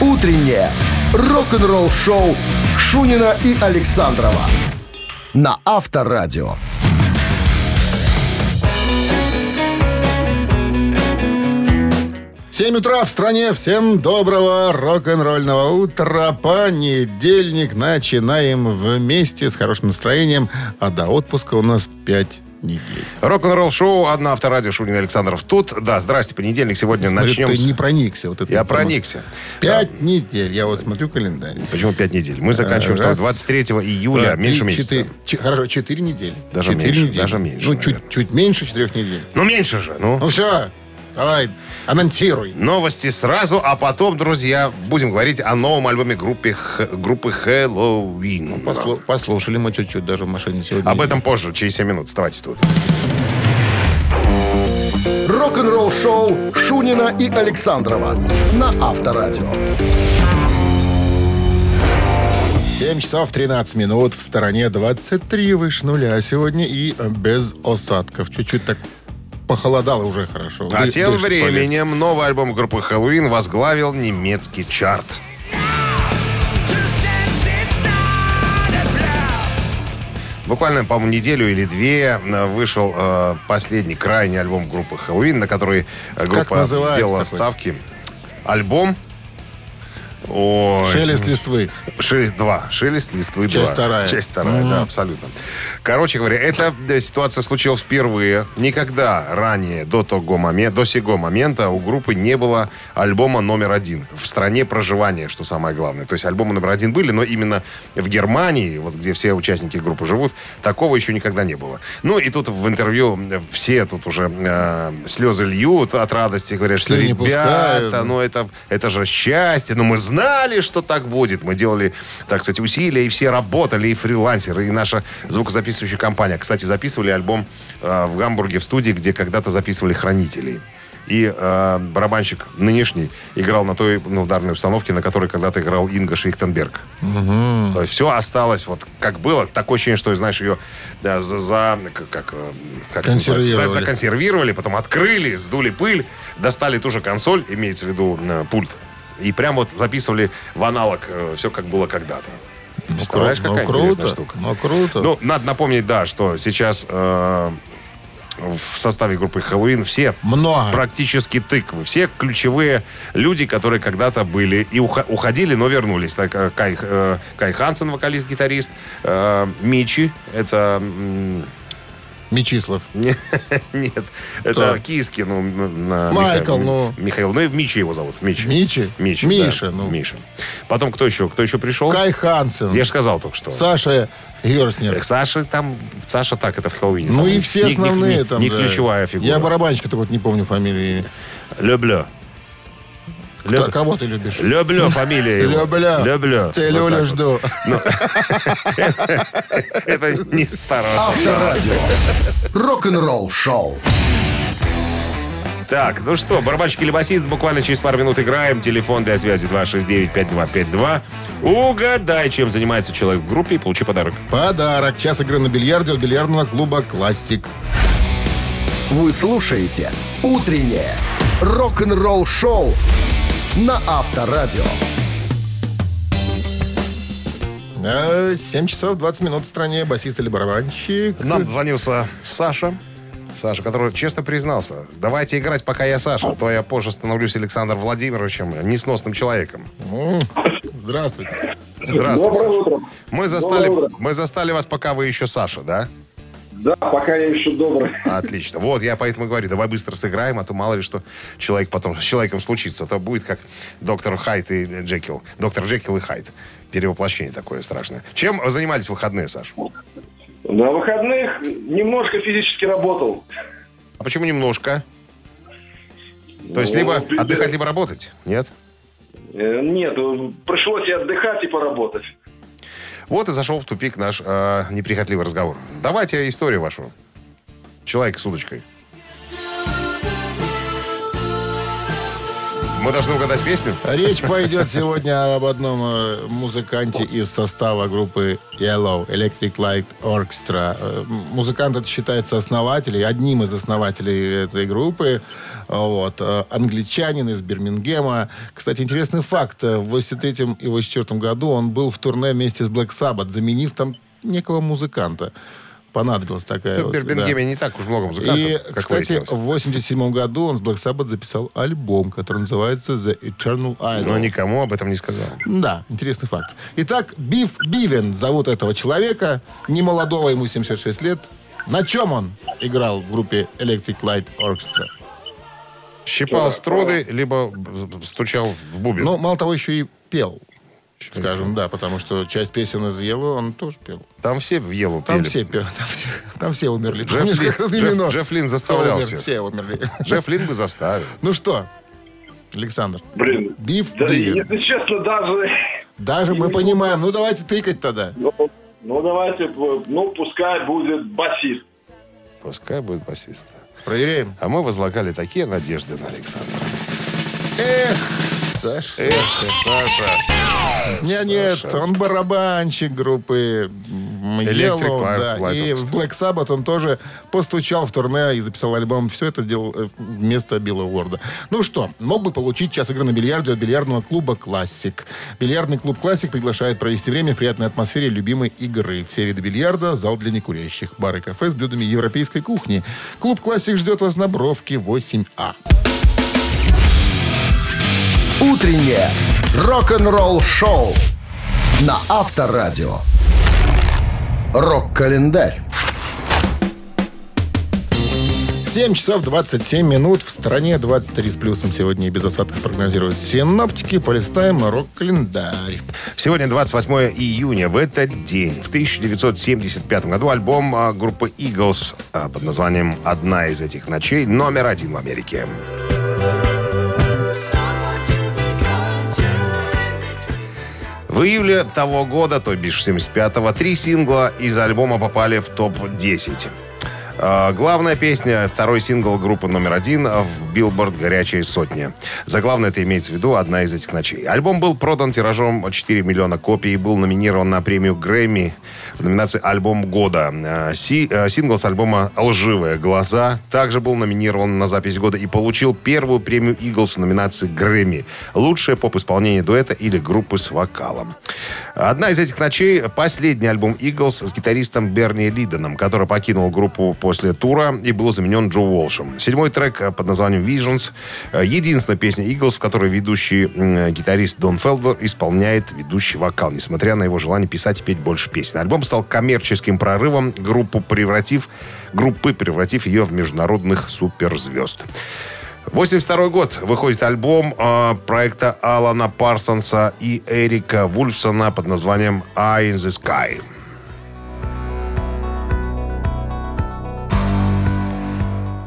Утреннее рок-н-ролл-шоу Шунина и Александрова на Авторадио. 7 утра в стране. Всем доброго рок-н-ролльного утра. Понедельник. Начинаем вместе с хорошим настроением. А до отпуска у нас 5 недель. Рок-н-ролл шоу «Одна авторадио» Шунин Александров тут. Да, здрасте, понедельник. Сегодня Смотрю, начнем ты не проникся. Вот этой Я проникся. Пять недель. Я вот смотрю календарь. Почему 5 недель? Мы заканчиваем Раз, что, 23 июля, Два, меньше три, месяца. четыре. Ч- хорошо, 4 недели. Даже Четыре меньше, недели. даже меньше, Ну, чуть, наверное. чуть меньше 4 недель. Ну, меньше же, ну. Ну все, давай, анонсируй. Новости сразу, а потом, друзья, будем говорить о новом альбоме группы, группы Хэллоуин. Послу- послушали мы чуть-чуть даже в машине сегодня. Об этом позже, через 7 минут. Оставайтесь тут. Рок-н-ролл-шоу Шунина и Александрова на Авторадио. 7 часов 13 минут. В стороне 23 выше нуля сегодня и без осадков. Чуть-чуть так похолодало уже хорошо. А Ды- тем временем новый альбом группы Хэллоуин возглавил немецкий чарт. Буквально, по-моему, неделю или две э, вышел э, последний крайний альбом группы Хэллоуин, на который э, группа делала такой? ставки. Альбом. Ой. Шелест листвы. Шелест 2. Шелест листвы 2. Часть вторая. Часть вторая, да, абсолютно. Короче говоря, эта э, ситуация случилась впервые. Никогда ранее, до того момента, до сего момента у группы не было альбома номер один в стране проживания, что самое главное. То есть альбомы номер один были, но именно в Германии, вот где все участники группы живут, такого еще никогда не было. Ну и тут в интервью э, все тут уже э, слезы льют от радости, говорят, что ребята, ну это, это же счастье, но мы знали, что так будет. Мы делали, так сказать, усилия, и все работали, и фрилансеры, и наша звукозаписывающая компания. Кстати, записывали альбом э, в Гамбурге в студии, где когда-то записывали «Хранителей». И э, барабанщик нынешний играл на той ну, ударной установке, на которой когда-то играл Инга Швихтенберг. То есть все осталось вот как было. Такое ощущение, что, знаешь, ее да, за, за- как, как, э, как? Консервировали. За- законсервировали, потом открыли, сдули пыль, достали ту же консоль, имеется в виду э, пульт, и прям вот записывали в аналог все, как было когда-то. Представляешь, Ну, какая круто. интересная штука. Ну, круто. Ну, надо напомнить, да, что сейчас э, в составе группы Хэллоуин все Много. практически тыквы. Все ключевые люди, которые когда-то были и уходили, но вернулись. Так, э, Кай, э, Кай Хансен, вокалист-гитарист, э, Мичи, это... м, Мечислав. не- Нет, это Киски, ну, на- Майкл, Миха- ну. Михаил, ну, и Мичи его зовут, Мичи. Мичи? Мичи, Миша, да, ну. Миша. Потом кто еще? Кто еще пришел? Кай Хансен. Я же сказал только что. Саша Герснер. Саша там, Саша так, это в Хэллоуине. Ну там и все не- не- основные не, там. Не да. ключевая фигура. Я барабанщика-то вот не помню фамилии. Люблю. Кто- Кого ты любишь? Люблю фамилия его. Люблю. Люблю. Целюля Вот жду. вот. Это не старого. Авторадио. Рок-н-ролл-шоу. Так, ну что, барабанщик или басист, буквально через пару минут играем. Телефон для связи 269-5252. Угадай, чем занимается человек в группе и получи подарок. Подарок. Час игры на бильярде от бильярдного клуба «Классик». Вы слушаете «Утреннее рок-н-ролл-шоу» на Авторадио. А, 7 часов 20 минут в стране. Басист или барабанщик. Нам звонился Саша. Саша, который честно признался, давайте играть, пока я Саша, а то я позже становлюсь Александром Владимировичем, несносным человеком. Здравствуйте. Здравствуйте, Доброе Саша. утро. Мы застали, Доброе утро. мы застали вас, пока вы еще Саша, да? Да, пока я еще добрый. Отлично. Вот, я поэтому говорю, давай быстро сыграем, а то мало ли что человек потом с человеком случится. То будет как доктор Хайт и Джекил. Доктор Джекил и Хайт. Перевоплощение такое страшное. Чем занимались в выходные, Саш? На выходных немножко физически работал. А почему немножко? То есть Ну, либо отдыхать, либо работать? Нет? Э, Нет, э, пришлось и отдыхать, и поработать. Вот и зашел в тупик наш э, неприхотливый разговор. Давайте историю вашу. Человек с удочкой. Мы должны угадать песню? Речь пойдет сегодня об одном э, музыканте из состава группы Yellow Electric Light Orchestra. Э, Музыкант это считается основателем, одним из основателей этой группы. Вот. Э, Англичанин из Бирмингема. Кстати, интересный факт. В 83 и 84 году он был в турне вместе с Black Sabbath, заменив там некого музыканта. Понадобилась такая Ну, В вот, Бирмингеме да. не так уж много музыкантов, И, как кстати, выяснилось. в 87 году он с Black Sabbath записал альбом, который называется The Eternal Idol. Но никому об этом не сказал. Да, интересный факт. Итак, Биф Бивен зовут этого человека, не молодого, ему 76 лет. На чем он играл в группе Electric Light Orchestra? Щипал струны, либо стучал в бубен. Ну, мало того, еще и пел. Скажем, да, потому что часть песен из Yellow он тоже пел. Там все в Елу Там пели. все, пел, там все, там все умерли. Джефф Помнишь, Лин- как Джефф-? Джефф Лин заставлял умер? всех. Все умерли. Джефф Лин бы заставил. Ну что, Александр, Блин. Биф Да, Бивен. если честно, даже... Даже мы понимаем. Ну, давайте тыкать тогда. Ну, ну, давайте, ну, пускай будет басист. Пускай будет басист. Проверяем. А мы возлагали такие надежды на Александра. Эх, Саша. Эх, Саша. Нет, нет, он барабанщик группы Yellow, да. И в Black Sabbath он тоже постучал в турне и записал альбом. Все это делал э, вместо Билла Уорда. Ну что, мог бы получить час игры на бильярде от бильярдного клуба «Классик». Бильярдный клуб «Классик» приглашает провести время в приятной атмосфере любимой игры. Все виды бильярда, зал для некурящих, бар и кафе с блюдами европейской кухни. Клуб «Классик» ждет вас на Бровке 8А. Утреннее рок-н-ролл-шоу на Авторадио. Рок-календарь. 7 часов 27 минут. В стране 23 с плюсом сегодня и без осадков прогнозируют синоптики. Полистаем рок-календарь. Сегодня 28 июня. В этот день, в 1975 году, альбом а, группы Eagles а, под названием «Одна из этих ночей» номер один в Америке. В июле того года, то бишь 75-го, три сингла из альбома попали в топ-10. А, Главная песня, второй сингл группы номер один в Билборд «Горячая сотня». Заглавное это имеется в виду «Одна из этих ночей». Альбом был продан тиражом 4 миллиона копий и был номинирован на премию Грэмми в номинации «Альбом года». А, а, Сингл с альбома «Лживые глаза» также был номинирован на запись года и получил первую премию Eagles в номинации Грэмми. Лучшее поп-исполнение дуэта или группы с вокалом. Одна из этих ночей – последний альбом Eagles с гитаристом Берни Лиденом, который покинул группу после тура и был заменен Джо Уолшем. Седьмой трек э, под названием Visions – э, единственная песня Eagles, в которой ведущий гитарист Дон Фелдер исполняет ведущий вокал, несмотря на его желание писать и петь больше песен. Альбом стал коммерческим прорывом группу, превратив, группы, превратив ее в международных суперзвезд. 82 год выходит альбом э, проекта Алана Парсонса и Эрика Вульфсона под названием «Eye in the Sky».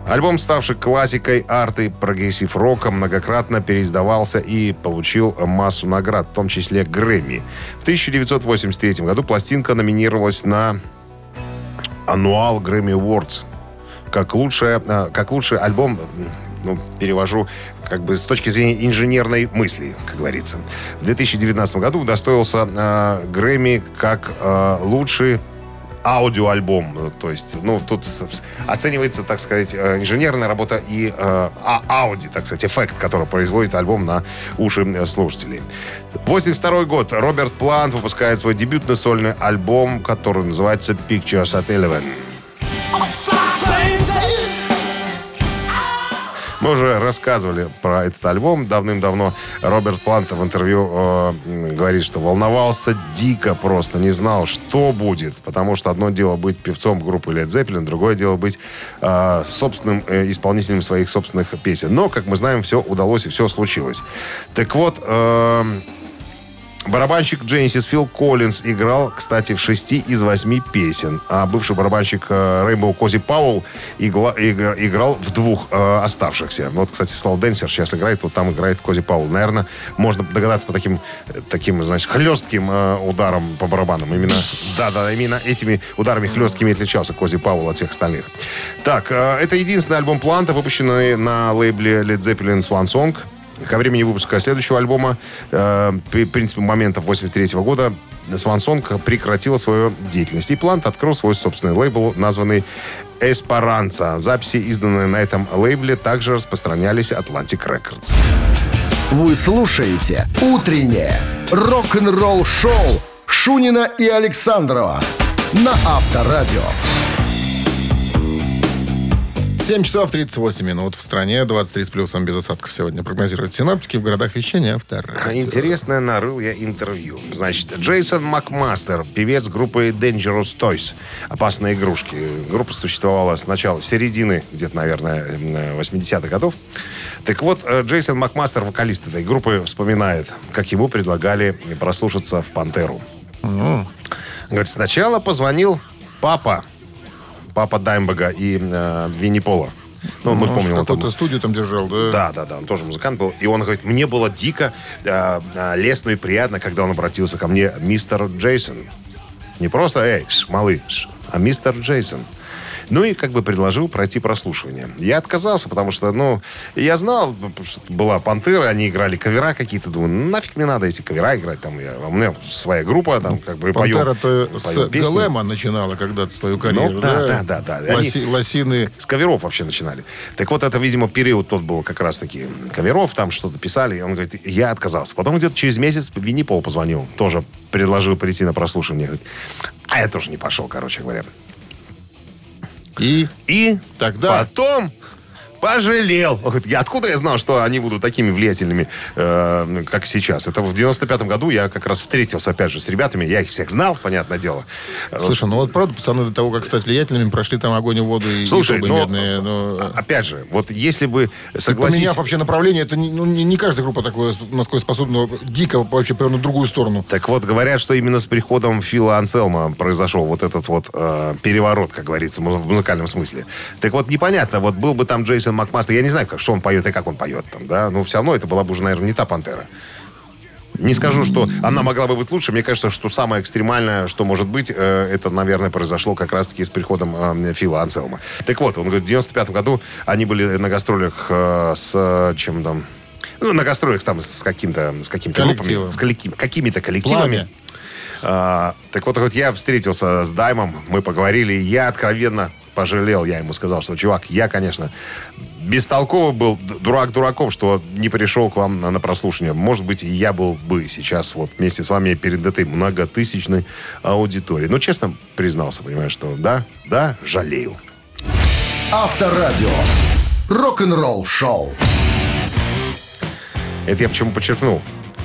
Альбом, ставший классикой арт и прогрессив рока, многократно переиздавался и получил массу наград, в том числе Грэмми. В 1983 году пластинка номинировалась на Annual Grammy Awards как, лучшая, э, как лучший альбом, ну, перевожу как бы с точки зрения инженерной мысли, как говорится. В 2019 году удостоился э, Грэмми как э, лучший аудиоальбом. То есть, ну, тут оценивается, так сказать, э, инженерная работа и э, а- ауди, так сказать, эффект, который производит альбом на уши э, слушателей. 82 год. Роберт Плант выпускает свой дебютный сольный альбом, который называется Pictures at Eleven. Мы уже рассказывали про этот альбом давным-давно. Роберт Плант в интервью э, говорит, что волновался дико просто, не знал, что будет. Потому что одно дело быть певцом группы Led Zeppelin, другое дело быть э, собственным э, исполнителем своих собственных песен. Но, как мы знаем, все удалось и все случилось. Так вот, э, Барабанщик Genesis Фил Коллинз играл, кстати, в шести из восьми песен. А бывший барабанщик Рейнбоу Кози Пауэлл игла- игра- играл в двух э, оставшихся. Вот, кстати, Слава Денсер сейчас играет, вот там играет Кози Пауэлл. Наверное, можно догадаться по таким, таким значит, хлестким э, ударам по барабанам. Именно, да, да, именно этими ударами хлесткими отличался Кози Пауэлл от всех остальных. Так, э, это единственный альбом Планта, выпущенный на лейбле Led Zeppelin Swan Song. Ко времени выпуска следующего альбома, э, при принципе, момента 83 года, Song прекратила свою деятельность. И Плант открыл свой собственный лейбл, названный Эспаранца. Записи, изданные на этом лейбле, также распространялись Atlantic Records. Вы слушаете «Утреннее рок-н-ролл-шоу» Шунина и Александрова на Авторадио. 7 часов 38 минут в стране, 23 с плюсом без осадков сегодня прогнозируют синаптики в городах вещания Авторадио. Интересное нарыл я интервью. Значит, Джейсон Макмастер, певец группы Dangerous Toys. Опасные игрушки. Группа существовала с начала, середины, где-то, наверное, 80-х годов. Так вот, э, Джейсон Макмастер, вокалист этой группы, вспоминает, как ему предлагали прослушаться в «Пантеру». Говорит, сначала позвонил папа, папа Даймбага и э, Винни Пола. Ну, мы Он помним, он там студию там держал, да? да, да, да, он тоже музыкант был. И он говорит, мне было дико э, э, лестно и приятно, когда он обратился ко мне, мистер Джейсон. Не просто, эй, ш, малыш, а мистер Джейсон. Ну и как бы предложил пройти прослушивание. Я отказался, потому что, ну, я знал, что была «Пантера», они играли кавера какие-то. Думаю, ну, нафиг мне надо эти кавера играть. Там, я, у меня своя группа, там, как бы Пантера-то с песни. Начинала когда-то свою карьеру, Ну, да, да, да, да. Они Лоси- лосины. С, с каверов вообще начинали. Так вот, это, видимо, период тот был как раз-таки каверов, там что-то писали. И он говорит, я отказался. Потом где-то через месяц Винни Пол позвонил. Тоже предложил прийти на прослушивание. А я тоже не пошел, короче говоря. И И Тогда- потом пожалел. Он говорит, я откуда я знал, что они будут такими влиятельными, э, как сейчас? Это в 95-м году я как раз встретился, опять же, с ребятами. Я их всех знал, понятное дело. Слушай, ну вот правда, пацаны до того, как стать влиятельными, прошли там огонь и воду и, Слушай, но, медные. но- опять же, вот если бы согласись... Поменяв вообще направление, это не, ну, не, не каждая группа такое, на такое способна дико вообще повернуть в другую сторону. Так вот, говорят, что именно с приходом Фила Анселма произошел вот этот вот э, переворот, как говорится, в музыкальном смысле. Так вот, непонятно, вот был бы там Джейсон Макмастер, я не знаю, как, что он поет и как он поет там, да, но все равно это была бы уже, наверное, не та «Пантера». Не скажу, что она могла бы быть лучше. Мне кажется, что самое экстремальное, что может быть, э, это, наверное, произошло как раз-таки с приходом э, Фила Анселма. Так вот, он говорит, в 95 году они были на гастролях э, с э, чем там... Ну, на гастролях там с каким-то, с какими-то группами, с коллеки- какими-то коллективами. А, так вот, вот я встретился с Даймом, мы поговорили, и я откровенно пожалел. Я ему сказал, что, чувак, я, конечно, бестолковый был, дурак дураком, что не пришел к вам на, на прослушивание. Может быть, и я был бы сейчас вот вместе с вами перед этой многотысячной аудиторией. Но честно признался, понимаешь, что да, да, жалею. Авторадио. Рок-н-ролл шоу. Это я почему подчеркнул,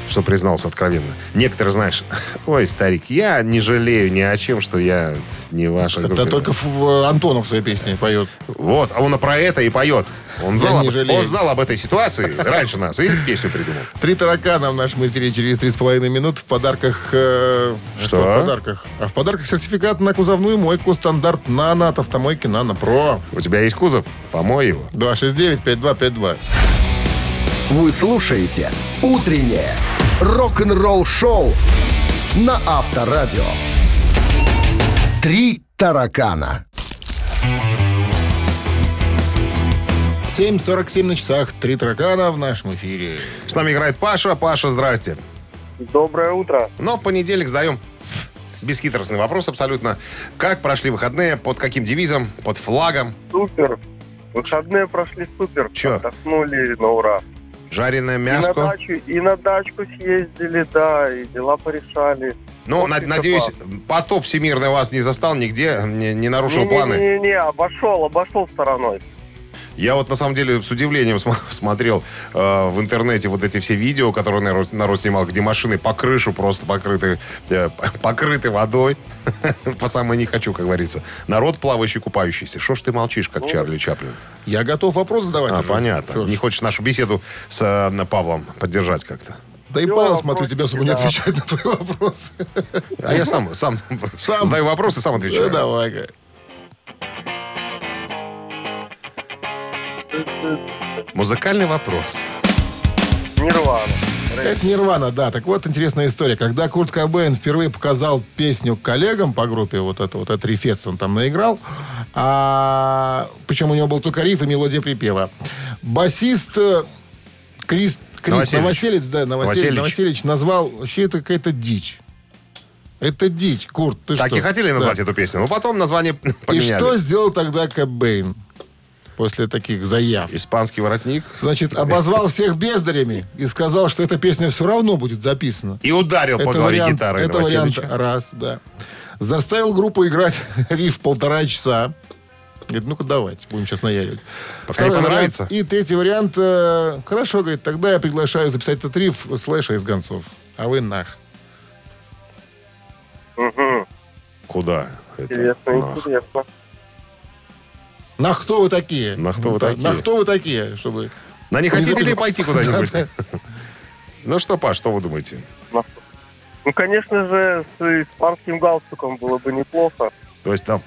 что признался откровенно. Некоторые, знаешь, ой, старик, я не жалею ни о чем, что я не ваша группа. Это только в- Антонов в своей песне поет. Вот, а он про это и поет. Он знал, об, он знал об этой ситуации раньше нас и песню придумал. Три таракана в нашем эфире через три с половиной минут. В подарках... э, Что? в подарках? А в подарках сертификат на кузовную мойку стандарт «Нано» от автомойки «Нано Про». У тебя есть кузов? Помой его. 269-5252. Вы слушаете «Утреннее рок-н-ролл шоу» на Авторадио. Три таракана. 7.47 на часах. Три таракана в нашем эфире. С нами играет Паша. Паша, здрасте. Доброе утро. Но в понедельник задаем бесхитростный вопрос абсолютно. Как прошли выходные? Под каким девизом? Под флагом? Супер. Выходные прошли супер. Чё? Отдохнули на ура. Жареное И на, дачу, и на дачку съездили, да, и дела порешали. Ну, Вот на- и надеюсь, класс. потоп всемирный вас не застал нигде, не, не нарушил планы. Не-не-не, обошел, обошел стороной. Я вот на самом деле с удивлением см- смотрел э, в интернете вот эти все видео, которые народ, народ снимал, где машины по крышу просто покрыты, э, покрыты водой. По самой не хочу, как говорится. Народ плавающий, купающийся. Что ж ты молчишь, как Чарли Чаплин? Я готов вопрос задавать. А, уже. понятно. Что ж. Не хочешь нашу беседу с э, Павлом поддержать как-то? Да и Всё, Павел, смотрю, тебя особо не да. отвечает на твои вопросы. А я сам, сам, Сам. задаю вопросы, сам отвечаю. давай-ка. Музыкальный вопрос. Нирвана. Это Нирвана, да. Так вот, интересная история. Когда Курт Кобейн впервые показал песню коллегам по группе, вот это вот, это рифец он там наиграл, а, причем у него был только риф и мелодия припева. Басист э, Крис Крис Новоселич. Новоселец, да, Новоселич, Новоселич. Новоселич назвал, вообще это какая-то дичь. Это дичь, Курт, ты Так что? и хотели назвать Да. эту песню, но потом название И поменяли. что сделал тогда Кобейн после таких заяв? Испанский воротник. Значит, обозвал всех бездарями и сказал, что эта песня все равно будет записана. И ударил по голове вариант, гитарой это вариант раз, да. Заставил группу играть риф полтора часа. Говорит, ну-ка давайте, будем сейчас наяривать. Пока не Второй понравится. вариант. И третий вариант. э, хорошо, говорит, тогда я приглашаю записать этот риф слэша из гонцов. А вы нах. Мгм. Куда? Это? Интересно, Нах. интересно. На кто вы такие? На кто вы такие? На кто вы такие, чтобы... На не хотите ли пойти куда-нибудь? Да, Ну что, Паш, что вы думаете? Ну, конечно же, с испанским галстуком было бы неплохо. То есть там...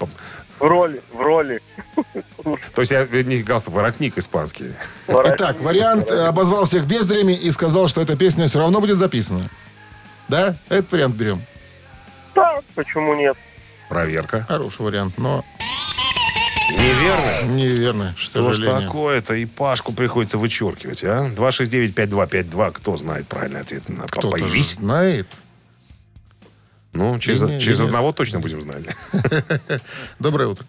В роли, в роли. То есть я не галстук, воротник испанский. Итак, вариант э, обозвал всех бездарями и сказал, что эта песня все равно будет записана. Да? Этот вариант берем. Да, почему нет? Проверка. Хороший вариант, но Неверно. неверно, Что ж сожалению. такое-то? И Пашку приходится вычеркивать, а? 269-5252. Кто знает правильный ответ? На Кто-то же знает. Ну, через, Линия- через линия- одного точно будем знать. Доброе утро.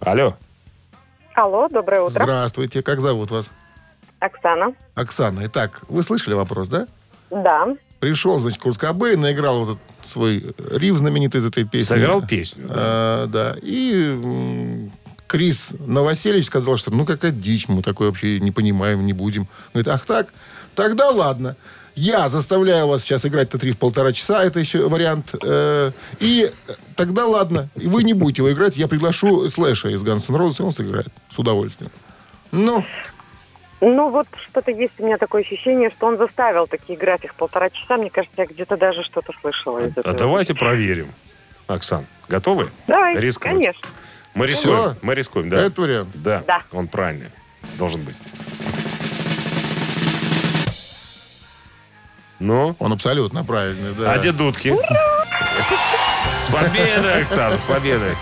Алло. Алло, доброе утро. Здравствуйте. Как зовут вас? Оксана. Оксана. Итак, вы слышали вопрос, да? Да. Пришел, значит, Курт Кобейн, наиграл вот этот свой риф знаменитый из этой песни. Сыграл песню. да. А, да. И Крис Новоселич сказал, что ну какая дичь, мы такое вообще не понимаем, не будем. Говорит, ах так? Тогда ладно. Я заставляю вас сейчас играть этот риф полтора часа, это еще вариант. Э, и тогда ладно. Вы не будете его играть, я приглашу Слэша из Guns N' Roses, и он сыграет с удовольствием. Ну, Ну вот что-то есть у меня такое ощущение, что он заставил такие играть их полтора часа. Мне кажется, я где-то даже что-то слышала из А этого. давайте проверим. Оксан, готовы? Давай, Рискнуть? конечно. Мы рискуем. Всё? Мы рискуем, да. этот вариант. Да, Да. он правильный. Должен быть. Ну, Он абсолютно правильный, да. а где дудки? С победой, Оксана, с победой.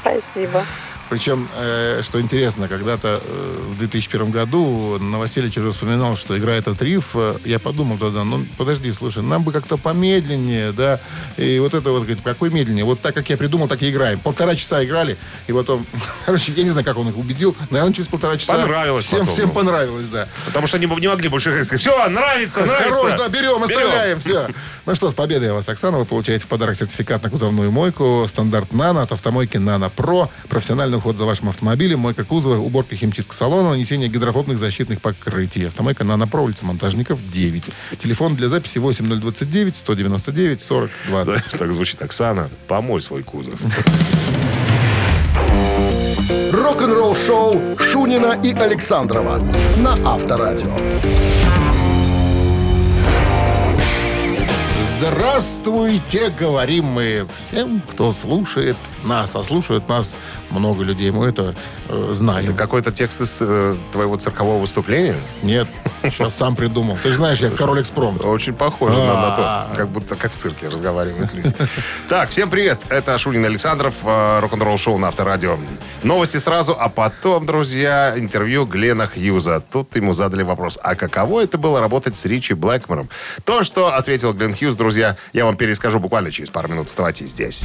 Спасибо. Причем, э, что интересно, когда-то э, в 2001 году Новоселич уже вспоминал, что играет этот риф. Э, я подумал тогда, ну, подожди, слушай, нам бы как-то помедленнее, да. И вот это вот, говорит, какой медленнее? Вот так, как я придумал, так и играем. Полтора часа играли, и потом, короче, я не знаю, как он их убедил, но наверное, через полтора часа... Понравилось Всем, потом, всем ну. понравилось, да. Потому что они бы не могли больше говорить. Все, нравится, нравится. Хорош, да, берем, оставляем, все. Ну что, с победой вас, Оксана. Вы получаете в подарок сертификат на кузовную мойку. Стандарт «Нано» от автомойки «Нано Про». Профессиональный уход за вашим автомобилем, мойка кузова, уборка химчистка салона, нанесение гидрофобных защитных покрытий. Автомойка «Нано Про», улица Монтажников, 9. Телефон для записи 8029 199 40 20. Знаешь, так звучит. Оксана, помой свой кузов. Рок-н-ролл шоу Шунина и Александрова на Авторадио. Здравствуйте, говорим мы всем, кто слушает нас. А слушают нас много людей, мы это э, знаем. Это какой-то текст из э, твоего циркового выступления? Нет, сейчас сам придумал. Ты же знаешь, я король экспромт. Очень похоже на, на А. то, как будто как в цирке разговаривают люди. Так, всем привет. Это Шунин Александров, э, рок-н-ролл шоу на Авторадио. Новости сразу, а потом, друзья, интервью Глена Хьюза. Тут ему задали вопрос, а каково это было работать с Ричи Блэкмором? То, что ответил Глен Хьюз, друзья, я вам перескажу буквально через пару минут. Вставайте здесь.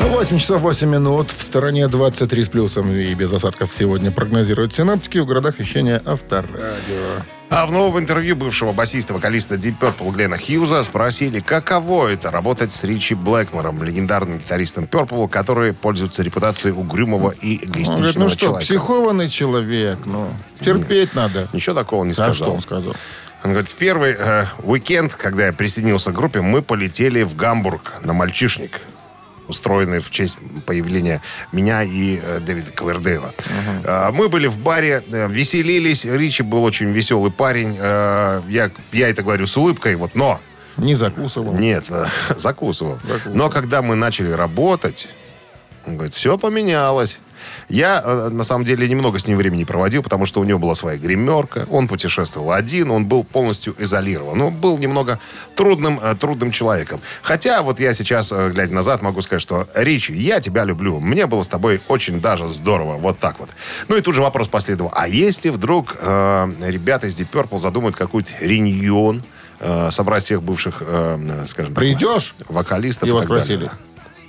8 часов 8 минут. В стороне 23 с плюсом и без осадков сегодня прогнозируют синаптики. В городах вещания Авторадио. А в новом интервью бывшего басиста-вокалиста Deep Purple Глена Хьюза спросили, каково это работать с Ричи Блэкмором, легендарным гитаристом Purple, который пользуется репутацией угрюмого и Он говорит, эгоистичного ну что, человека. психованный человек, ну, терпеть надо. Ничего такого не А сказал. что он сказал? Он говорит, в первый э, уикенд, когда я присоединился к группе, мы полетели в Гамбург на мальчишник, устроенный в честь появления меня и э, Дэвида Ковердейла. Э, мы были в баре, э, веселились. Ричи был очень веселый парень. Э, я, я это говорю с улыбкой, вот, но Не закусывал. нет, э, закусывал. Но когда мы начали работать, он говорит, все поменялось. Я, э, на самом деле, немного с ним времени проводил, потому что у него была своя гримерка, он путешествовал один, он был полностью изолирован. Он был немного трудным, э, трудным человеком. Хотя вот я сейчас, э, глядя назад, могу сказать, что Ричи, я тебя люблю. Мне было с тобой очень даже здорово. Вот так вот. Ну и тут же вопрос последовал. А если вдруг э, ребята из Deep Purple задумают какую-то реньон, э, собрать всех бывших, э, скажем так, Придешь? вокалистов Его и так далее.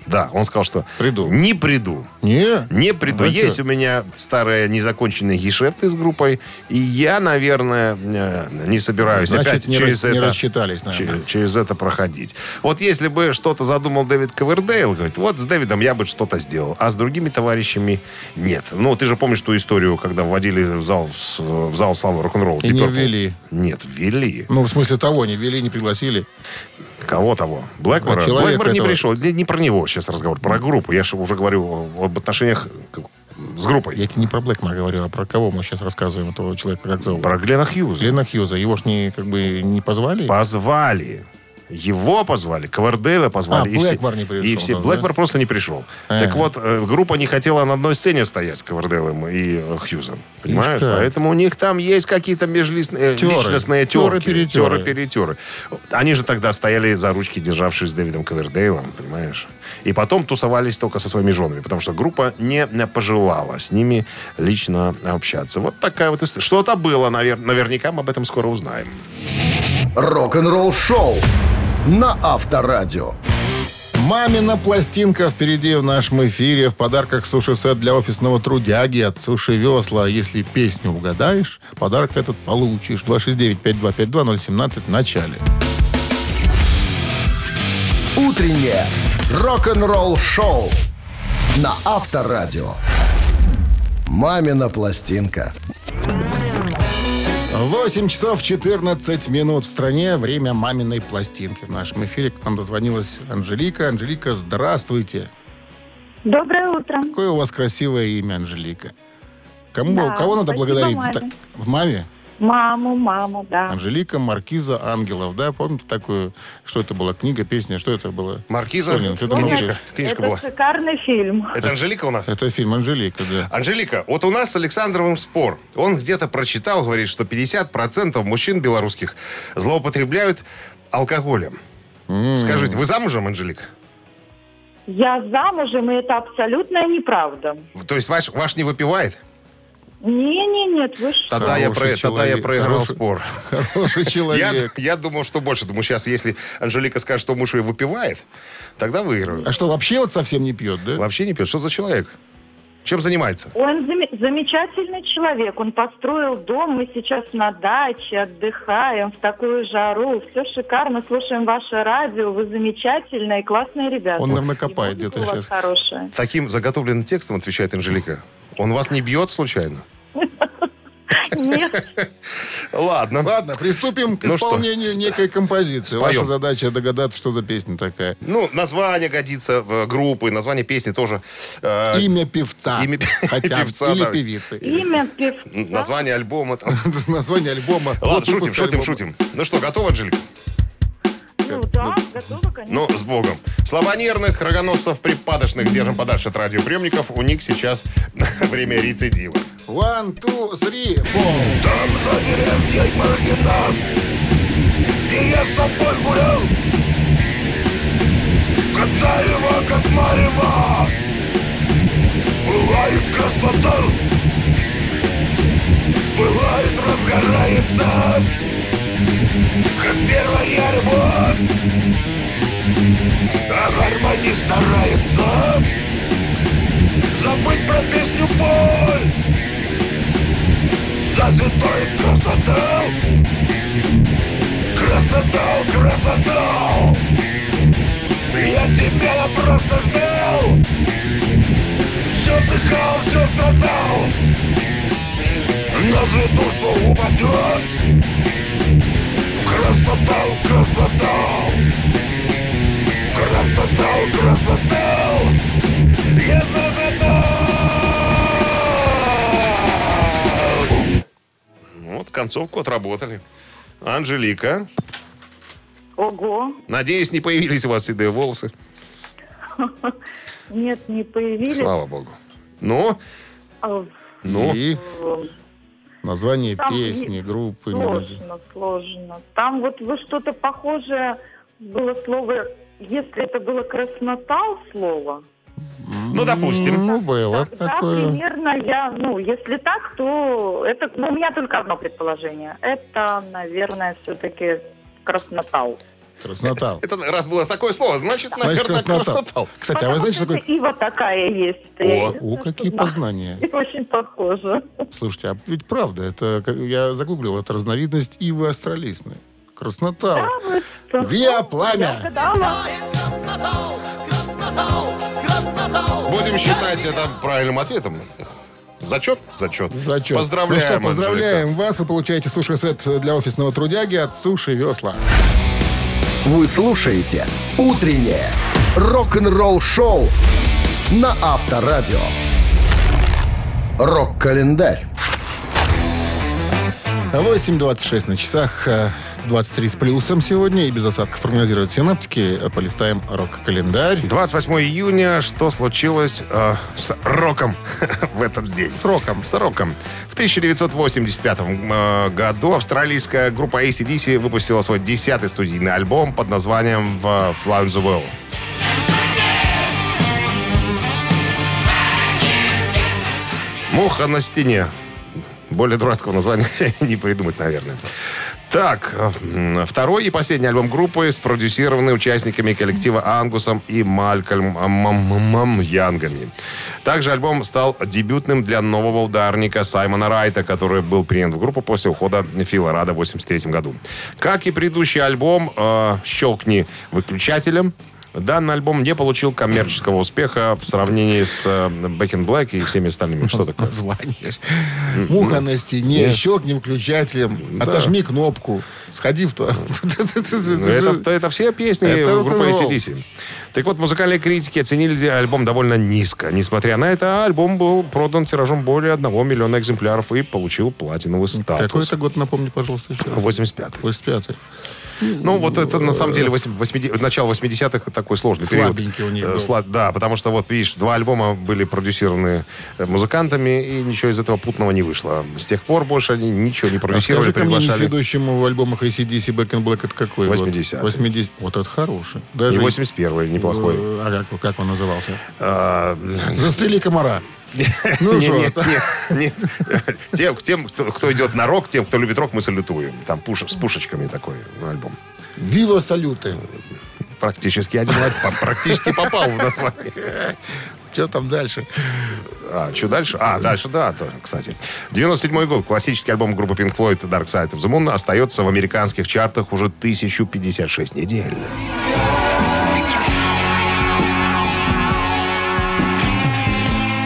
Да, он сказал, что Приду. не приду. Не. Не приду. А Есть чё? у меня старые незаконченные гешефты с группой, и я, наверное, э, не собираюсь Значит, опять не через не это... рассчитались, наверное. че- через это проходить. Вот если бы что-то задумал Дэвид Ковердейл, говорит, вот с Дэвидом я бы что-то сделал, а с другими товарищами нет. Ну, ты же помнишь ту историю, когда вводили в зал, в зал славы рок-н-ролл? И не ввели. Нет, ввели. Ну, в смысле того, не ввели, не пригласили. Кого того? Блэкмора? Блэкмор не этого. пришел. Не, не про него сейчас разговор, про группу. Я же уже говорю об отношениях с группой. Я тебе не про Блэкмора говорю, а про кого мы сейчас рассказываем, этого человека, как зовут? Про Глена Хьюза. Глена Хьюза. Его ж не, как бы, не позвали? Позвали. Его позвали, Ковердейла позвали. А, и все- Блэкмор не пришел, И все, да, Блэкмор просто не пришел. А. Так вот, э, группа не хотела на одной сцене стоять с Ковердейлом и э, Хьюзом. Понимаешь? как. Поэтому у них там есть какие-то межличностные личностные Тёры, терки. перетёры. перетеры Они же тогда стояли за ручки, державшись с Дэвидом Ковердейлом, понимаешь? И потом тусовались только со своими женами, потому что группа не пожелала с ними лично общаться. Вот такая вот история. Что-то было, навер- наверняка мы об этом скоро узнаем. Рок-н-ролл шоу на Авторадио. Мамина пластинка впереди в нашем эфире. В подарках суши-сет для офисного трудяги от Суши Весла. Если песню угадаешь, подарок этот получишь. 269-5252-017 в начале. Утреннее рок-н-ролл шоу на Авторадио. Мамина пластинка. 8 часов 14 минут в стране. Время маминой пластинки. В нашем эфире к нам дозвонилась Анжелика. Анжелика, здравствуйте. Доброе утро. Какое у вас красивое имя, Анжелика. Кому, Да, кого надо благодарить? маме. Так, В маме? Маму, маму, да. Анжелика Маркиза Ангелов, да? Помните такую? Что это была? Книга, песня? Что это было? Маркиза? Сонин, что ты Книжка, молчишь? книжка Это была. шикарный фильм. Это Анжелика у нас? Это фильм Анжелика, да. Анжелика, вот у нас с Александровым спор. Он где-то прочитал, говорит, что 50% мужчин белорусских злоупотребляют алкоголем. Скажите, вы замужем, Анжелика? Я замужем, и это абсолютная неправда. То есть ваш, ваш не выпивает? Не-не, нет, вы что? Тогда я, про, тогда я проиграл хороший- спор. Хороший Я, человек. я думал, что больше. Думаю, сейчас, если Анжелика скажет, что муж ее выпивает, тогда выиграю. А что, вообще вот совсем не пьет, да? Вообще не пьет. Что за человек? Чем занимается? Он заме- замечательный человек. Он построил дом. Мы сейчас на даче отдыхаем в такую жару. Все шикарно. Слушаем ваше радио. Вы замечательные, классные ребята. Он, наверное, копает где-то сейчас. хорошая. Таким заготовленным текстом отвечает Анжелика. Он вас не бьет случайно? Нет, Ладно. Ладно, приступим к Ну что, исполнению некой композиции. споем. Ваша задача догадаться, что за песня такая. Ну, название годится э, группы, название песни тоже. Э, Имя певца. имя Хотя, певца, или да. певицы. имя певца. Название альбома. там. Название альбома. Ладно, шутим, шутим, альбома. шутим. Ну что, готова, Анжелика? Ну да, готова, конечно. Ну, с Богом. Слова нервных, рогоносцев, припадочных держим подальше от радиоприемников. У них сейчас время рецидива. One, two, three, four. Там за деревьей маргинал, где я с тобой гулял. Как зарево, как марево, бывает краснота, бывает разгорается, как первая любовь. А гармонист старается. Забыть про песню боль. Зацветает краснота. Краснота, краснота. Я тебя просто ждал. Все вдыхал, все страдал. На звезду, что упадет Краснота, краснота Краснота, краснота Я загадал Вот концовку отработали. Анжелика, Ого. надеюсь, не появились у вас седые волосы. Нет, не появились. Слава богу. Ну, А, ну. И название Там песни, есть группы. мелодии. Сложно, сложно. Там вот вы что-то похожее было слово, если это было краснотал слово, Ну, допустим. Ну, было тогда такое. примерно я, ну, если так, то это, ну, у меня только одно предположение. Это, наверное, все-таки краснотал. Краснотал. Это раз было такое слово, значит, Значит, наверное, краснотал. красотал. Кстати, а вы знаете, что Потому такое... Ива такая есть. О, О, какие Да. познания. И очень похоже. Слушайте, а ведь правда, это я загуглил, это разновидность ивы астролистной. Краснотал. Виа пламя. Я гадала. Будем считать это правильным ответом. Зачет? Зачет. Зачет. Поздравляем, Ну что, поздравляем Анжелика. вас. Вы получаете суши-сет для офисного трудяги от Суши Весла. Вы слушаете «Утреннее рок-н-ролл-шоу» на Авторадио. Рок-календарь. 8.26 на часах. Э, 23 с плюсом сегодня. И без осадков прогнозируют синаптики. Полистаем рок-календарь. 28 июня. Что случилось э, с роком в этот день? С роком. С роком. В 1985 э, году австралийская группа ACDC выпустила свой десятый студийный альбом под названием э, Fly on the Wall. Муха на стене. Более дурацкого названия не придумать, наверное. Так, второй и последний альбом группы, спродюсированный участниками коллектива Ангусом и Малькольмом Янгами. Также альбом стал дебютным для нового ударника Саймона Райта, который был принят в группу после ухода Фила Рада в 1983 году. Как и предыдущий альбом э, «Щелкни выключателем», Данный альбом не получил коммерческого успеха в сравнении с э, Back in Black и всеми остальными. Что такое? Название. Муха на стене, выключателем, Да. отожми кнопку, сходи в то. Ну, Это, все песни группы. ACDC. Так вот, музыкальные критики оценили альбом довольно низко. Несмотря на это, альбом был продан тиражом более 1 миллиона экземпляров и получил платиновый Какой статус. это год, напомни, пожалуйста, еще. 85 85-й. Ну, вот это на самом деле 80, начало 80-х такой сложный Слабенький период. у них Э, был. Да, потому что вот, видишь, два альбома были продюсированы э, музыкантами, и ничего из этого путного не вышло. С тех пор больше они ничего не А продюсировали, скажи ко мне, приглашали. несведущему в альбомах ACDC Back in Black это какой год? 80-й. 80 Вот это хороший. И Даже 81-й неплохой. Э, А как, как он назывался? А, Застрели комара. Ну что? нет, нет, нет. Тем, кто, идет на рок, тем, кто любит рок, мы салютуем. Там с пушечками такой альбом. Вива салюты. Практически один практически попал в название. Что там дальше? А, что дальше? А, дальше, да, тоже, кстати. 97 год. Классический альбом группы Pink Floyd Dark Side of the Moon остается в американских чартах уже 1056 недель.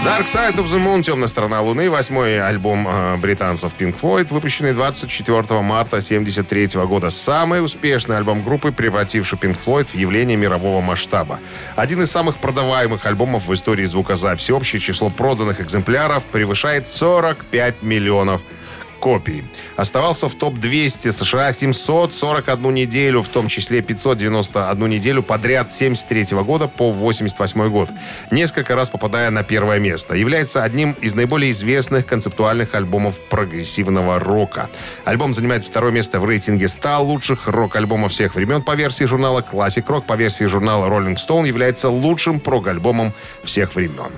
Dark Side of the Moon, Темная сторона Луны, восьмой альбом э, британцев Pink Floyd, выпущенный 24 марта 1973 года. Самый успешный альбом группы, превративший Pink Floyd в явление мирового масштаба. Один из самых продаваемых альбомов в истории звукозаписи. Общее число проданных экземпляров превышает 45 миллионов копий. Оставался в топ-200 США 741 неделю, в том числе 591 неделю подряд с 73 года по 88 год, несколько раз попадая на первое место. Является одним из наиболее известных концептуальных альбомов прогрессивного рока. Альбом занимает второе место в рейтинге 100 лучших рок-альбомов всех времен по версии журнала Classic Rock, по версии журнала Rolling Stone является лучшим прог-альбомом всех времен.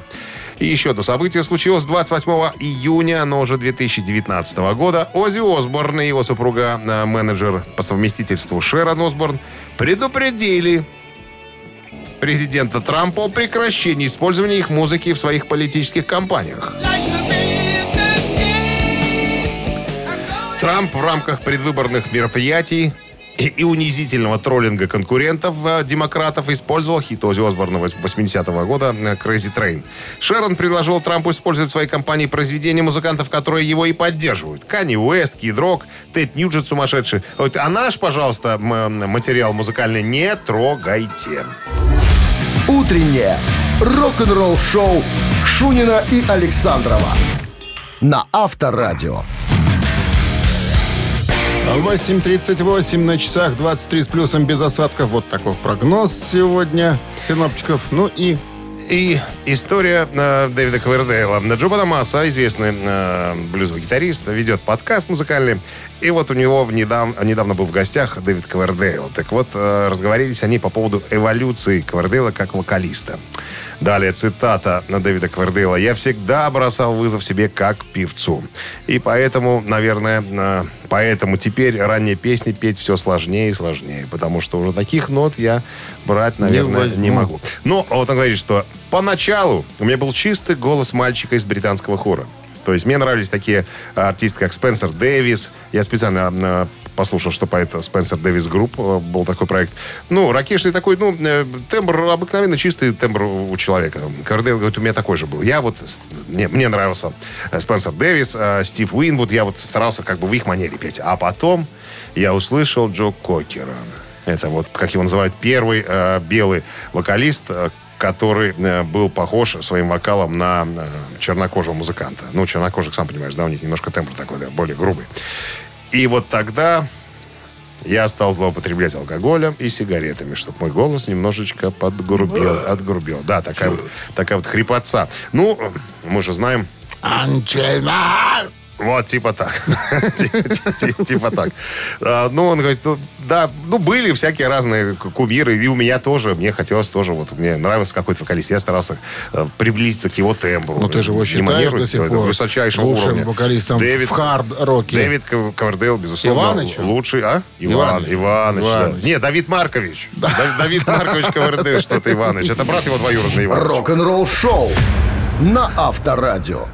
И еще одно событие случилось 28 июня, но уже 2019 года. Оззи Осборн и его супруга, э, менеджер по совместительству Шерон Осборн, предупредили президента Трампа о прекращении использования их музыки в своих политических кампаниях. Трамп в рамках предвыборных мероприятий и, унизительного троллинга конкурентов э, демократов использовал хит Оззи Осборна 80-го года э, «Crazy Train». Шерон предложил Трампу использовать в своей кампании произведения музыкантов, которые его и поддерживают. Канни Уэст, Кид Рок, Тед Ньюджет сумасшедший. Вот, а наш, пожалуйста, материал музыкальный не трогайте. Утреннее рок-н-ролл-шоу Шунина и Александрова на Авторадио. 8.38 на часах, 23 с плюсом без осадков. Вот такой прогноз сегодня синоптиков. Ну и И история э, Дэвида Ковердейла. Джо Масса, известный э, блюзовый гитарист, ведет подкаст музыкальный. И вот у него недавно, недавно был в гостях Дэвид Ковердейл. Так вот, э, разговорились они по поводу эволюции Ковердейла как вокалиста. Далее цитата на Дэвида Квердейла. «Я всегда бросал вызов себе как певцу. И поэтому, наверное, э, поэтому теперь ранние песни петь все сложнее и сложнее. Потому что уже таких нот я брать, наверное, не, не могу». Ну, вот он говорит, что поначалу у меня был чистый голос мальчика из британского хора. То есть мне нравились такие артисты, как Спенсер Дэвис. Я специально э, послушал, что поёт Spencer Davis Group э, был такой проект. Ну, рокешный такой, ну, э, тембр обыкновенно чистый тембр у человека. Кардейл говорит, у меня такой же был. Я вот, мне, мне нравился э, Спенсер Дэвис, Стив Уинвуд, я вот старался как бы в их манере петь. А потом я услышал Джо Кокера. Это вот, как его называют, первый э, белый вокалист, который был похож своим вокалом на чернокожего музыканта. Ну, чернокожих, сам понимаешь, да, у них немножко тембр такой, да, более грубый. И вот тогда я стал злоупотреблять алкоголем и сигаретами, чтобы мой голос немножечко подгрубел, отгрубел. Да, такая вот, такая вот хрипотца. Ну, мы же знаем... Анчельман! Вот, типа так. Типа так. А, ну, он говорит, ну, да, ну, были всякие разные кумиры, и у меня тоже, мне хотелось тоже, вот, мне нравился какой-то вокалист, я старался э, приблизиться к его тембру. Ну, ты же его считаешь до сих пор высочайшего лучшим уровня. вокалистом в хард-роке. Дэвид Ковердейл, безусловно, Иваныч? лучший, а? Иван, Иваныч. Не, Давид Маркович. Да- Давид Маркович Ковердейл, что-то Иваныч. Это брат его двоюродный Иван. Рок-н-ролл шоу на Авторадио.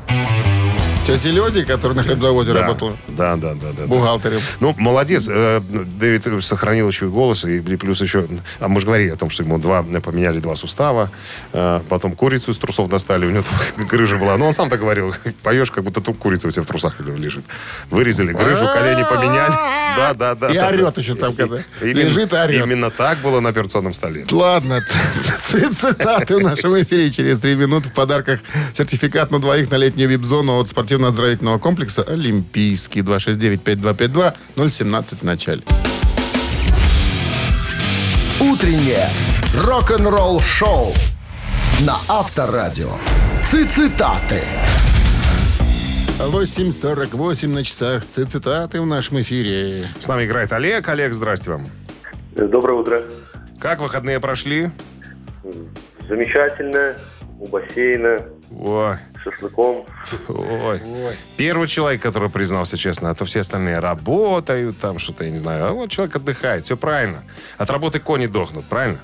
Тетя Леди, которая на хлебзаводе Да, работала да, да, да, да. бухгалтером. Ну, молодец. Э, Дэвид сохранил еще и голос, и плюс еще... А мы же говорили о том, что ему два, поменяли два сустава, э, потом курицу из трусов достали, у него там грыжа была. Но он сам так говорил, поешь, как будто тут курица у тебя в трусах лежит. Вырезали грыжу, колени поменяли. Да, да, да. И да, орет да. еще там, когда Именно- лежит и орет. Именно так было на операционном столе. Ладно, цитаты в нашем эфире через три минуты. В подарках сертификат на двоих на летнюю вип-зону от спортивно-оздоровительного комплекса «Олимпийский». 269-5252, 017 в начале. Утреннее рок-н-ролл шоу на Авторадио. Цитаты. 8.48 на часах. Ц- Цитаты в нашем эфире. С нами играет Олег. Олег, здрасте вам. Доброе утро. Как выходные прошли? Замечательно. У бассейна, Ой, с шашлыком. ой. Первый человек, который признался честно, а то все остальные работают, там что-то, я не знаю. А вот человек отдыхает, все правильно. От работы кони дохнут, правильно?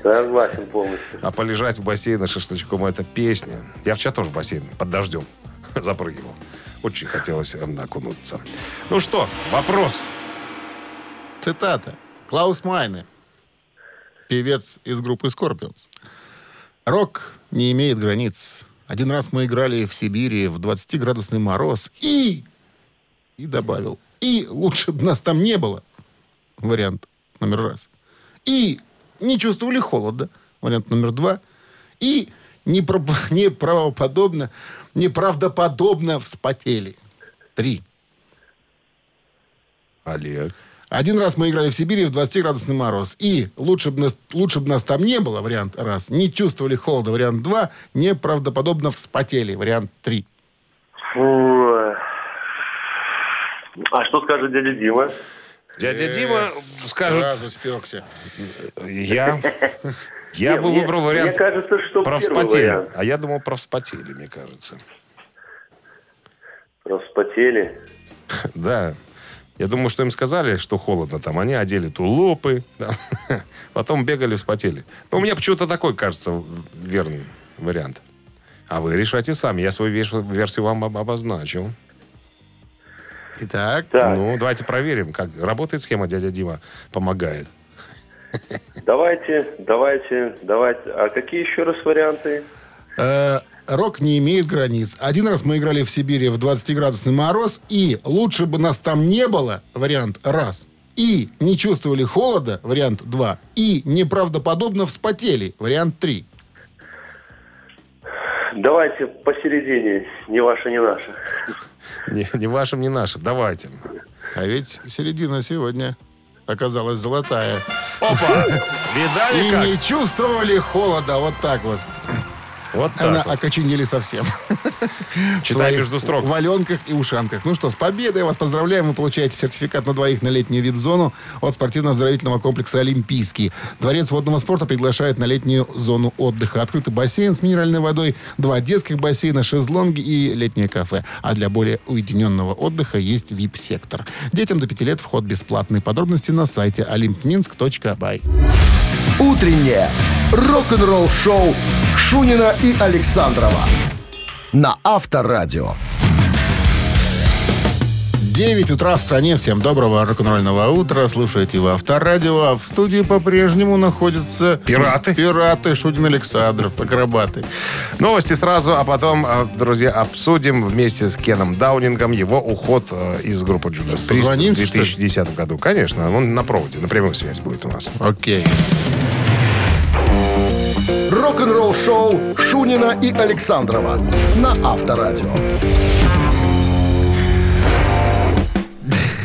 Согласен полностью. А полежать в бассейне шашлычком – это песня. Я вчера тоже в бассейн под дождем запрыгивал. Очень хотелось окунуться. Ну что, вопрос. Цитата. Клаус Майне, певец из группы Scorpions. Рок не имеет границ. Один раз мы играли в Сибири в 20-градусный мороз и... И добавил. И лучше бы нас там не было. Вариант номер раз. И не чувствовали холода. Вариант номер два. И непро- неправоподобно, неправдоподобно вспотели. Три. Олег. Один раз мы играли в Сибири в 20-градусный мороз. И лучше бы, нас, лучше бы нас там не было, вариант раз. Не чувствовали холода, вариант два. Неправдоподобно вспотели, вариант три. Фу. А что скажет дядя Дима? Дядя Дима скажет, Сразу спекся. я, я Не, бы мне- выбрал вариант Мне кажется, что про первый вспотели. вариант. А я думал про вспотели, мне кажется. Про вспотели. Да. Я думаю, что им сказали, что холодно там. Они одели тулупы. да. Потом бегали, вспотели. Но у меня почему-то такой, кажется, верный вариант. А вы решайте сами. Я свою версию вам об- обозначил. Итак, Так, Ну, давайте проверим, как работает схема. Дядя Дима помогает. Давайте, давайте, давайте. А какие еще раз варианты? э, рок не имеет границ. Один раз мы играли в Сибири в 20-градусный мороз. И лучше бы нас там не было, вариант раз. И не чувствовали холода, вариант два. И неправдоподобно вспотели, вариант три. Давайте посередине, не ваше, не наше. Не, не вашим, не нашим. Давайте. А ведь середина сегодня оказалась золотая. Опа! И Видали как? не чувствовали холода. Вот так вот. Вот так Она вот. окоченели совсем. Читай В между строк. валенках и ушанках. Ну что, с победой вас поздравляем. Вы получаете сертификат на двоих на летнюю вип-зону от спортивно-оздоровительного комплекса «Олимпийский». Дворец водного спорта приглашает на летнюю зону отдыха. Открытый бассейн с минеральной водой, два детских бассейна, шезлонги и летнее кафе. А для более уединенного отдыха есть вип-сектор. Детям до 5 лет вход бесплатный. Подробности на сайте olympminsk.by. Утреннее рок-н-ролл-шоу Шунина и Александрова на Авторадио. 9 утра в стране. Всем доброго рок-н-ролльного утра. Слушайте вы Авторадио. А в студии по-прежнему находятся... Пираты. Пираты. Шудин Александров. Акробаты. Новости сразу, а потом, э, друзья, обсудим вместе с Кеном Даунингом его уход э, из группы Judas Priest в Позвоним, что ли? 2010 году. Конечно, он на проводе, на прямую связь будет у нас. Окей. Рок-н-ролл-шоу Шунина и Александрова на Авторадио.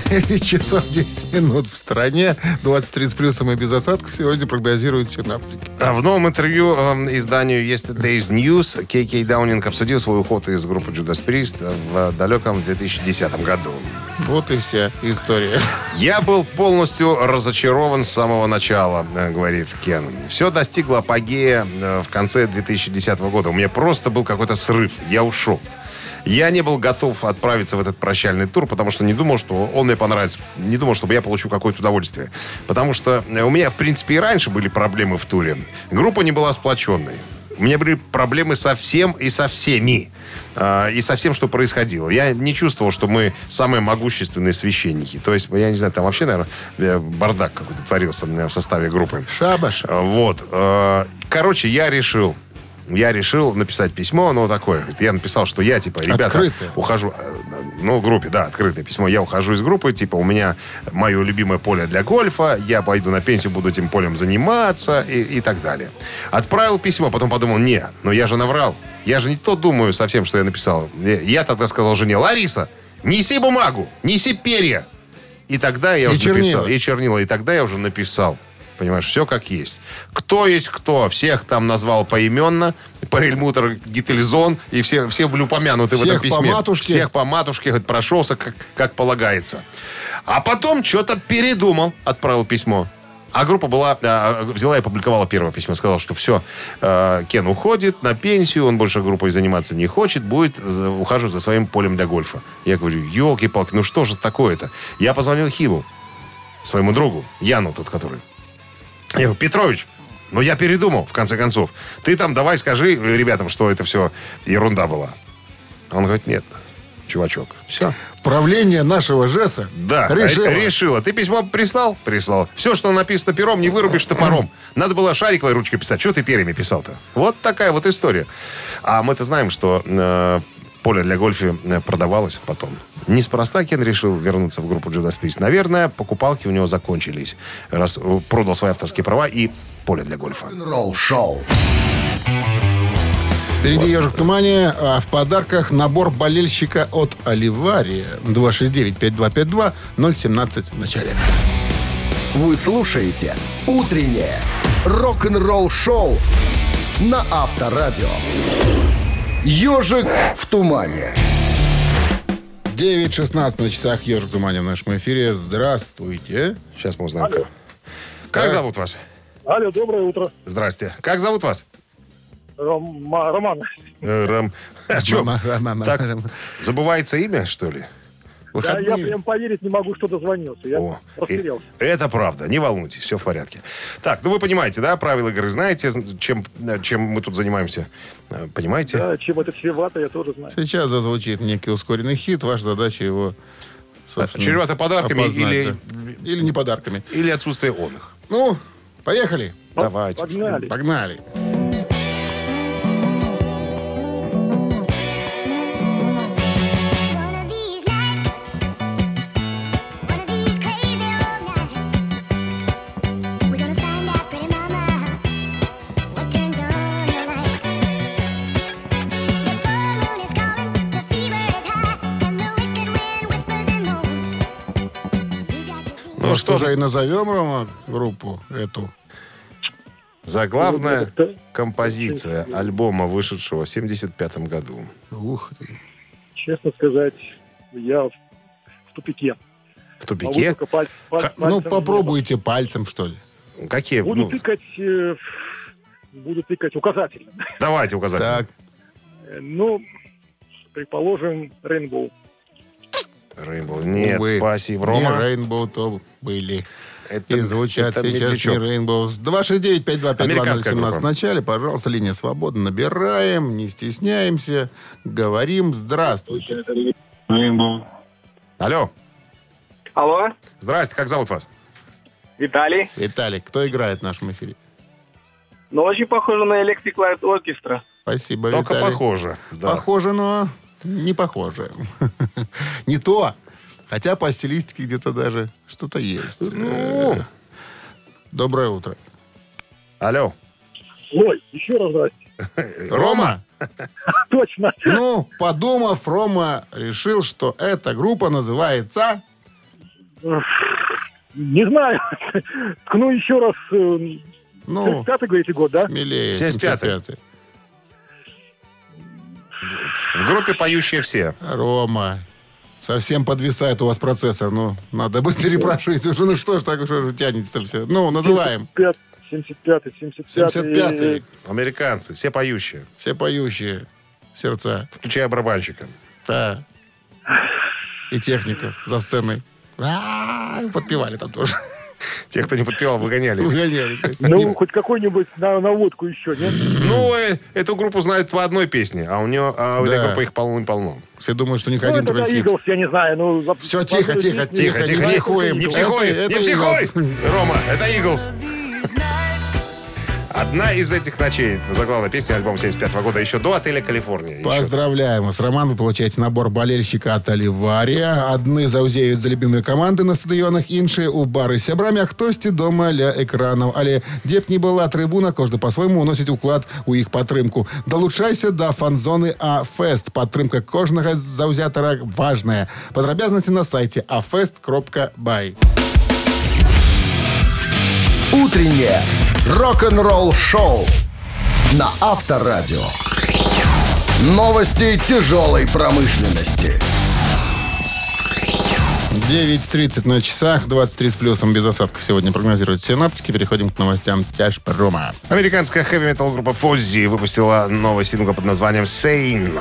9 часов 10 минут в стране. 23 с плюсом и без осадков сегодня прогнозируют синаптики. А в новом интервью э, изданию Yesterday's News Кей Кей Даунинг обсудил свой уход из группы Judas Priest в далеком 2010 году. Вот и вся история. Я был полностью разочарован с самого начала, э, говорит Кен. Все достигло апогея э, в конце 2010 года. У меня просто был какой-то срыв. Я ушел. Я не был готов отправиться в этот прощальный тур, потому что не думал, что он мне понравится. Не думал, чтобы я получу какое-то удовольствие. Потому что э, у меня, в принципе, и раньше были проблемы в туре. Группа не была сплоченной. У меня были проблемы со всем и со всеми. А, И со всем, что происходило. Я не чувствовал, что мы самые могущественные священники. То есть, я не знаю, там вообще, наверное, бардак какой-то творился э, в составе группы. Шабаш. Вот. э, Короче, я решил, я решил написать письмо, ну, такое. Я написал, что я, типа, ребята, Открытое. ухожу, э, ну, группе, да, открытое письмо. Я ухожу из группы, типа, у меня мое любимое поле для гольфа, я пойду на пенсию, буду этим полем заниматься и, и так далее. Отправил письмо, потом подумал, не, но я же наврал. Я же не то думаю совсем, что я написал. Я, я тогда сказал жене, Лариса, неси бумагу, неси перья. И тогда я И уже написал. чернила. И чернила. И тогда я уже написал. Понимаешь, все как есть. Кто есть кто. Всех там назвал поименно. Парельмутер, Гительзон. И все, все были упомянуты в Всех этом письме. по матушке. Всех по матушке. Говорит, прошелся, как, как полагается. А потом что-то передумал. Отправил письмо. А группа была, а, взяла и опубликовала первое письмо. Сказала, что все, э, Кен уходит на пенсию, он больше группой заниматься не хочет, будет ухаживать за своим полем для гольфа. Я говорю, елки-палки, ну что же такое-то? Я позвонил Хилу, своему другу, Яну тот, который. Я говорю, Петрович, ну я передумал, в конце концов. Ты там давай скажи ребятам, что это все ерунда была. Он говорит, нет, чувачок, все. Правление нашего ЖЭСа Да, решило. ре- решила. Ты письмо прислал? Прислал. Все, что написано пером, не вырубишь топором. Надо было шариковой ручкой писать. Что ты перьями писал-то? Вот такая вот история. А мы-то знаем, что э, поле для гольфа э, продавалось потом. Неспроста Кен решил вернуться в группу Judas Priest. Наверное, покупалки у него закончились. Раз э, продал свои авторские права и поле для гольфа. Рок-н-ролл-шоу. Впереди «Ежик в тумане», а в подарках набор болельщика от Оливария. 269-5252, 017 в начале. Вы слушаете «Утреннее рок-н-ролл-шоу» на Авторадио. «Ежик в тумане». 9.16 на часах «Ежик в тумане» в нашем эфире. Здравствуйте. Сейчас мы узнаем. Как, как зовут вас? Алло, доброе утро. Здрасте. Как зовут вас? Рома- Роман. Э, Рам. А Мама, мама, так забывается имя, что ли? Да, я Выходные. прям поверить не могу, что дозвонился. Я О, растерялся. и- это правда, не волнуйтесь, все в порядке. Так, ну вы понимаете, да, правила игры знаете, чем, чем мы тут занимаемся? Э, Понимаете? Да, чем это чревато, я тоже знаю. Сейчас зазвучит некий ускоренный хит. Ваша задача его... Чревато подарками опознать, или- да. Или не подарками. Или отсутствие он их? Ну, поехали. Давайте. Погнали. Погнали. Be Ну что же, и назовем, Рома, группу эту. Заглавная Ну, композиция альбома, вышедшего в 75 году. Ух ты. Честно сказать, я в тупике. В тупике? только паль- паль- Ну, попробуйте пальцем, что ли. Какие? Буду Ну, тыкать, э, буду тыкать указательно. давайте указать. Так, Э, Ну, предположим, Rainbow. Rainbow. Нет, увы. спасибо, Не Рома. Rainbow то были. Это, И звучат это сейчас медлячок. не Rainbows. 269-5252-017 Американская в начале. Пожалуйста, линия свободна. Набираем, не стесняемся. Говорим здравствуйте. Алло. Алло, Здрасте, как зовут вас? Виталий. Виталик, кто играет в нашем эфире? Ну, очень похоже на Electric Light Orchestra. Спасибо, Только Виталий. похоже. Да. Похоже, но не похоже. Не то. Хотя по стилистике где-то даже что-то есть. Ну. Э, Доброе утро. Алло. Ой, еще раз здрасте. Рома? Точно. Ну, подумав, Рома решил, что эта группа называется... Не знаю. Ткну еще раз. э, Ну, 35-й, говорите, год, да? смелее. 75-й. 75-й. В группе поющие все. Рома, совсем подвисает у вас процессор. Ну, надо бы перепрашивать уже. Ну что ж так что же тянется все? Ну, называем. 75-й, 75-й. 75-й. Американцы, все поющие. Все поющие сердца. Включая барабанщика. Да. И техников за сценой. А, Подпевали там тоже. Те, кто не подпевал, выгоняли. Ну, хоть какой-нибудь на наводку еще, нет? Ну, э, эту группу знают по одной песне, а у нее, а у этой Да. группы их полно-полно. Все думают, что у них Ну, один только хит. Я не знаю. Ну, Все, тихо, тихо, тихо, Тихо, тихо, не тихо. психуем. Не психуй, не психуй. Рома, это Eagles. Одна из этих ночей. Заглавная песня альбома 75 года еще до отеля Калифорния. Еще. Поздравляем вас, Роман. Вы получаете набор болельщика от Оливария. Одни заузеют за любимые команды на стадионах, іншие у бары з сябрамі, а хтосьці дома ля экранаў. Але дзе б не была трыбуна, кожны па-свойму уносіць уклад у іх падтрымку. Далучайся да фан-зоны А-фест. Падтрымка кожнага заўзятара важная. Падрабязнасці на сайце afest.by. Утреннее рок-н-ролл-шоу на Авторадио. Новости тяжелой промышленности. 9.30 на часах, 23 с плюсом без осадков сегодня прогнозируют синаптики. Переходим к новостям Тяжпрома. Американская хэви-метал группа Фоззи выпустила новый сингл под названием «Сейн».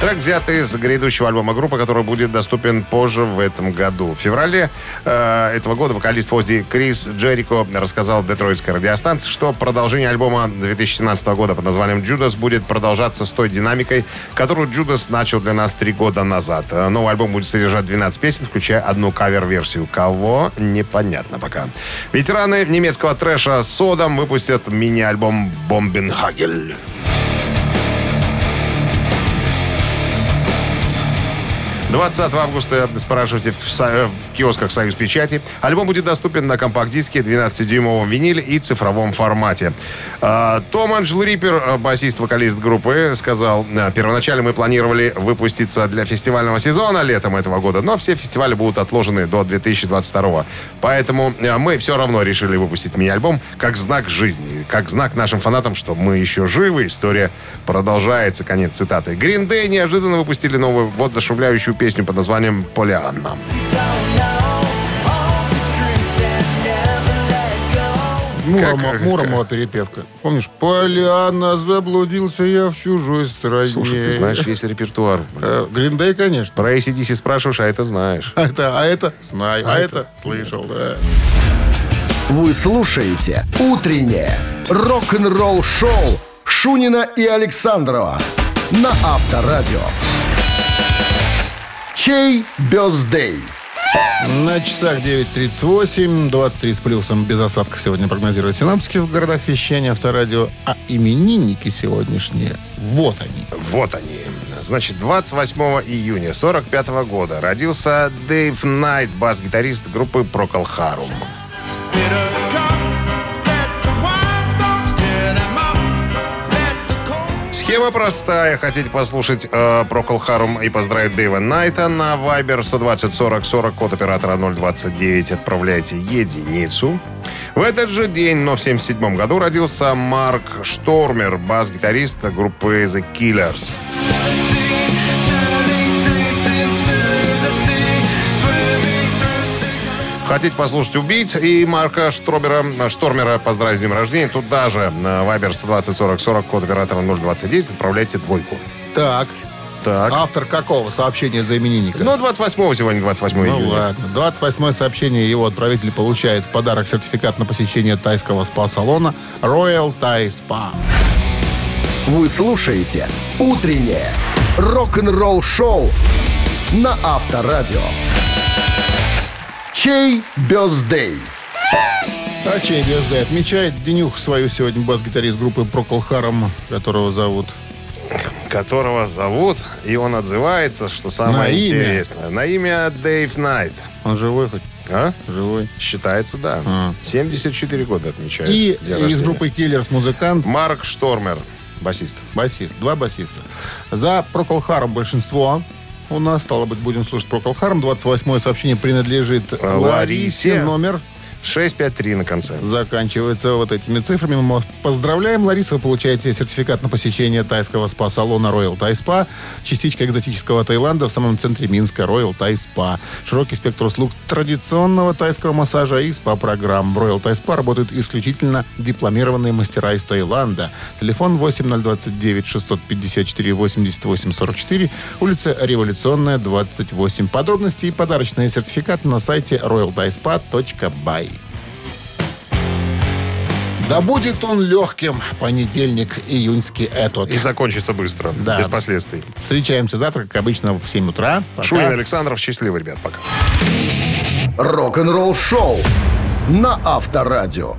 Трек взятый из грядущего альбома группы, который будет доступен позже в этом году. В феврале э, этого года вокалист Фози Крис Джерико рассказал детройтской радиостанции, что продолжение альбома 2017 года под названием «Джудас» будет продолжаться с той динамикой, которую Джудас начал для нас три года назад. Э, Новый альбом будет содержать 12 песен, включая одну кавер-версию. Кого? Непонятно пока. Ветераны немецкого трэша «Содом» выпустят мини-альбом «Бомбенхагель». 20 августа спрашивайте в, со- в киосках «Союз Печати». Альбом будет доступен на компакт-диске, 12-дюймовом виниле и цифровом формате. А, Том Анджел Риппер, а, басист-вокалист группы, сказал, «А, первоначально мы планировали выпуститься для фестивального сезона летом этого года, но все фестивали будут отложены до 2022. Поэтому а, мы все равно решили выпустить мини-альбом как знак жизни, как знак нашим фанатам, что мы еще живы. История продолжается. Конец цитаты. Green неожиданно выпустили новую воодушевляющую песню под названием «Полианна». Муромо- Как- Муромова перепевка. Помнишь? Поляна, заблудился я в чужой стране. Слушай, ты знаешь весь репертуар. Гриндей, конечно. Про ACDC спрашиваешь, а это знаешь. А это, а это знаю, а, А это, слышал, да. Вы слушаете «Утреннее рок-н-ролл-шоу» Шунина и Александрова на Авторадио. Чей бездей? На часах 9.38, 23 с плюсом, без осадков сегодня прогнозируют синаптики в городах вещания Авторадио. А именинники сегодняшние, вот они. Вот они. Значит, 28 июня 45 года родился Дэйв Найт, бас-гитарист группы Procol Harum. Схема простая. Хотите послушать э, Procol Harum и поздравить Дэйва Найта на Viber 120 40 40, код оператора 029. Отправляйте единицу. В этот же день, но в 77 году, родился Марк Штормер, бас-гитарист группы The Killers. Хотите послушать «Убить» и Марка Штробера, Штормера поздравить с днем рождения, тут даже на Viber 120 40 40, код оператора 029, отправляйте двойку. Так, Так. автор какого сообщения за именинника? Ну, 28 сегодня, 28 Ну июня. ладно. 28 сообщение его отправитель получает в подарок сертификат на посещение тайского спа-салона Royal Thai Spa. Вы слушаете «Утреннее рок-н-ролл-шоу» на Авторадио. Чей бездей? А чей бездей отмечает Денюх свою сегодня бас-гитарист группы Procol Harum, которого зовут Которого зовут, и он отзывается, что самое На имя. интересное. На имя Дэйв Найт. Он живой хоть? А? Живой. Считается, да. А. 74 года отмечает. И из группы Killers музыкант, Марк Штормер, басист. басист. Два басиста. За Procol Harum большинство. У нас, стало быть, будем слушать Procol Harum. 28 сообщение принадлежит Ларисе. Ларисе. Номер 653 на конце. заканчивается вот этими цифрами. Мы вас поздравляем, Лариса. Вы получаете сертификат на посещение тайского спа-салона Royal Thai Spa. Частичка экзотического Таиланда в самом центре Минска Royal Thai Spa. Широкий спектр услуг традиционного тайского массажа и спа-программ. В Royal Thai Spa работают исключительно дипломированные мастера из Таиланда. Телефон 8029 654 88 44, улица Революционная, 28. Подробности и подарочные сертификаты на сайте royalthaispa.by. Да будет он легким, понедельник июньский этот. И закончится быстро, Да. без последствий. Встречаемся завтра, как обычно, в 7 утра. Пока. Шунин Александров, счастливо, ребят, пока. Рок-н-ролл-шоу на Авторадио.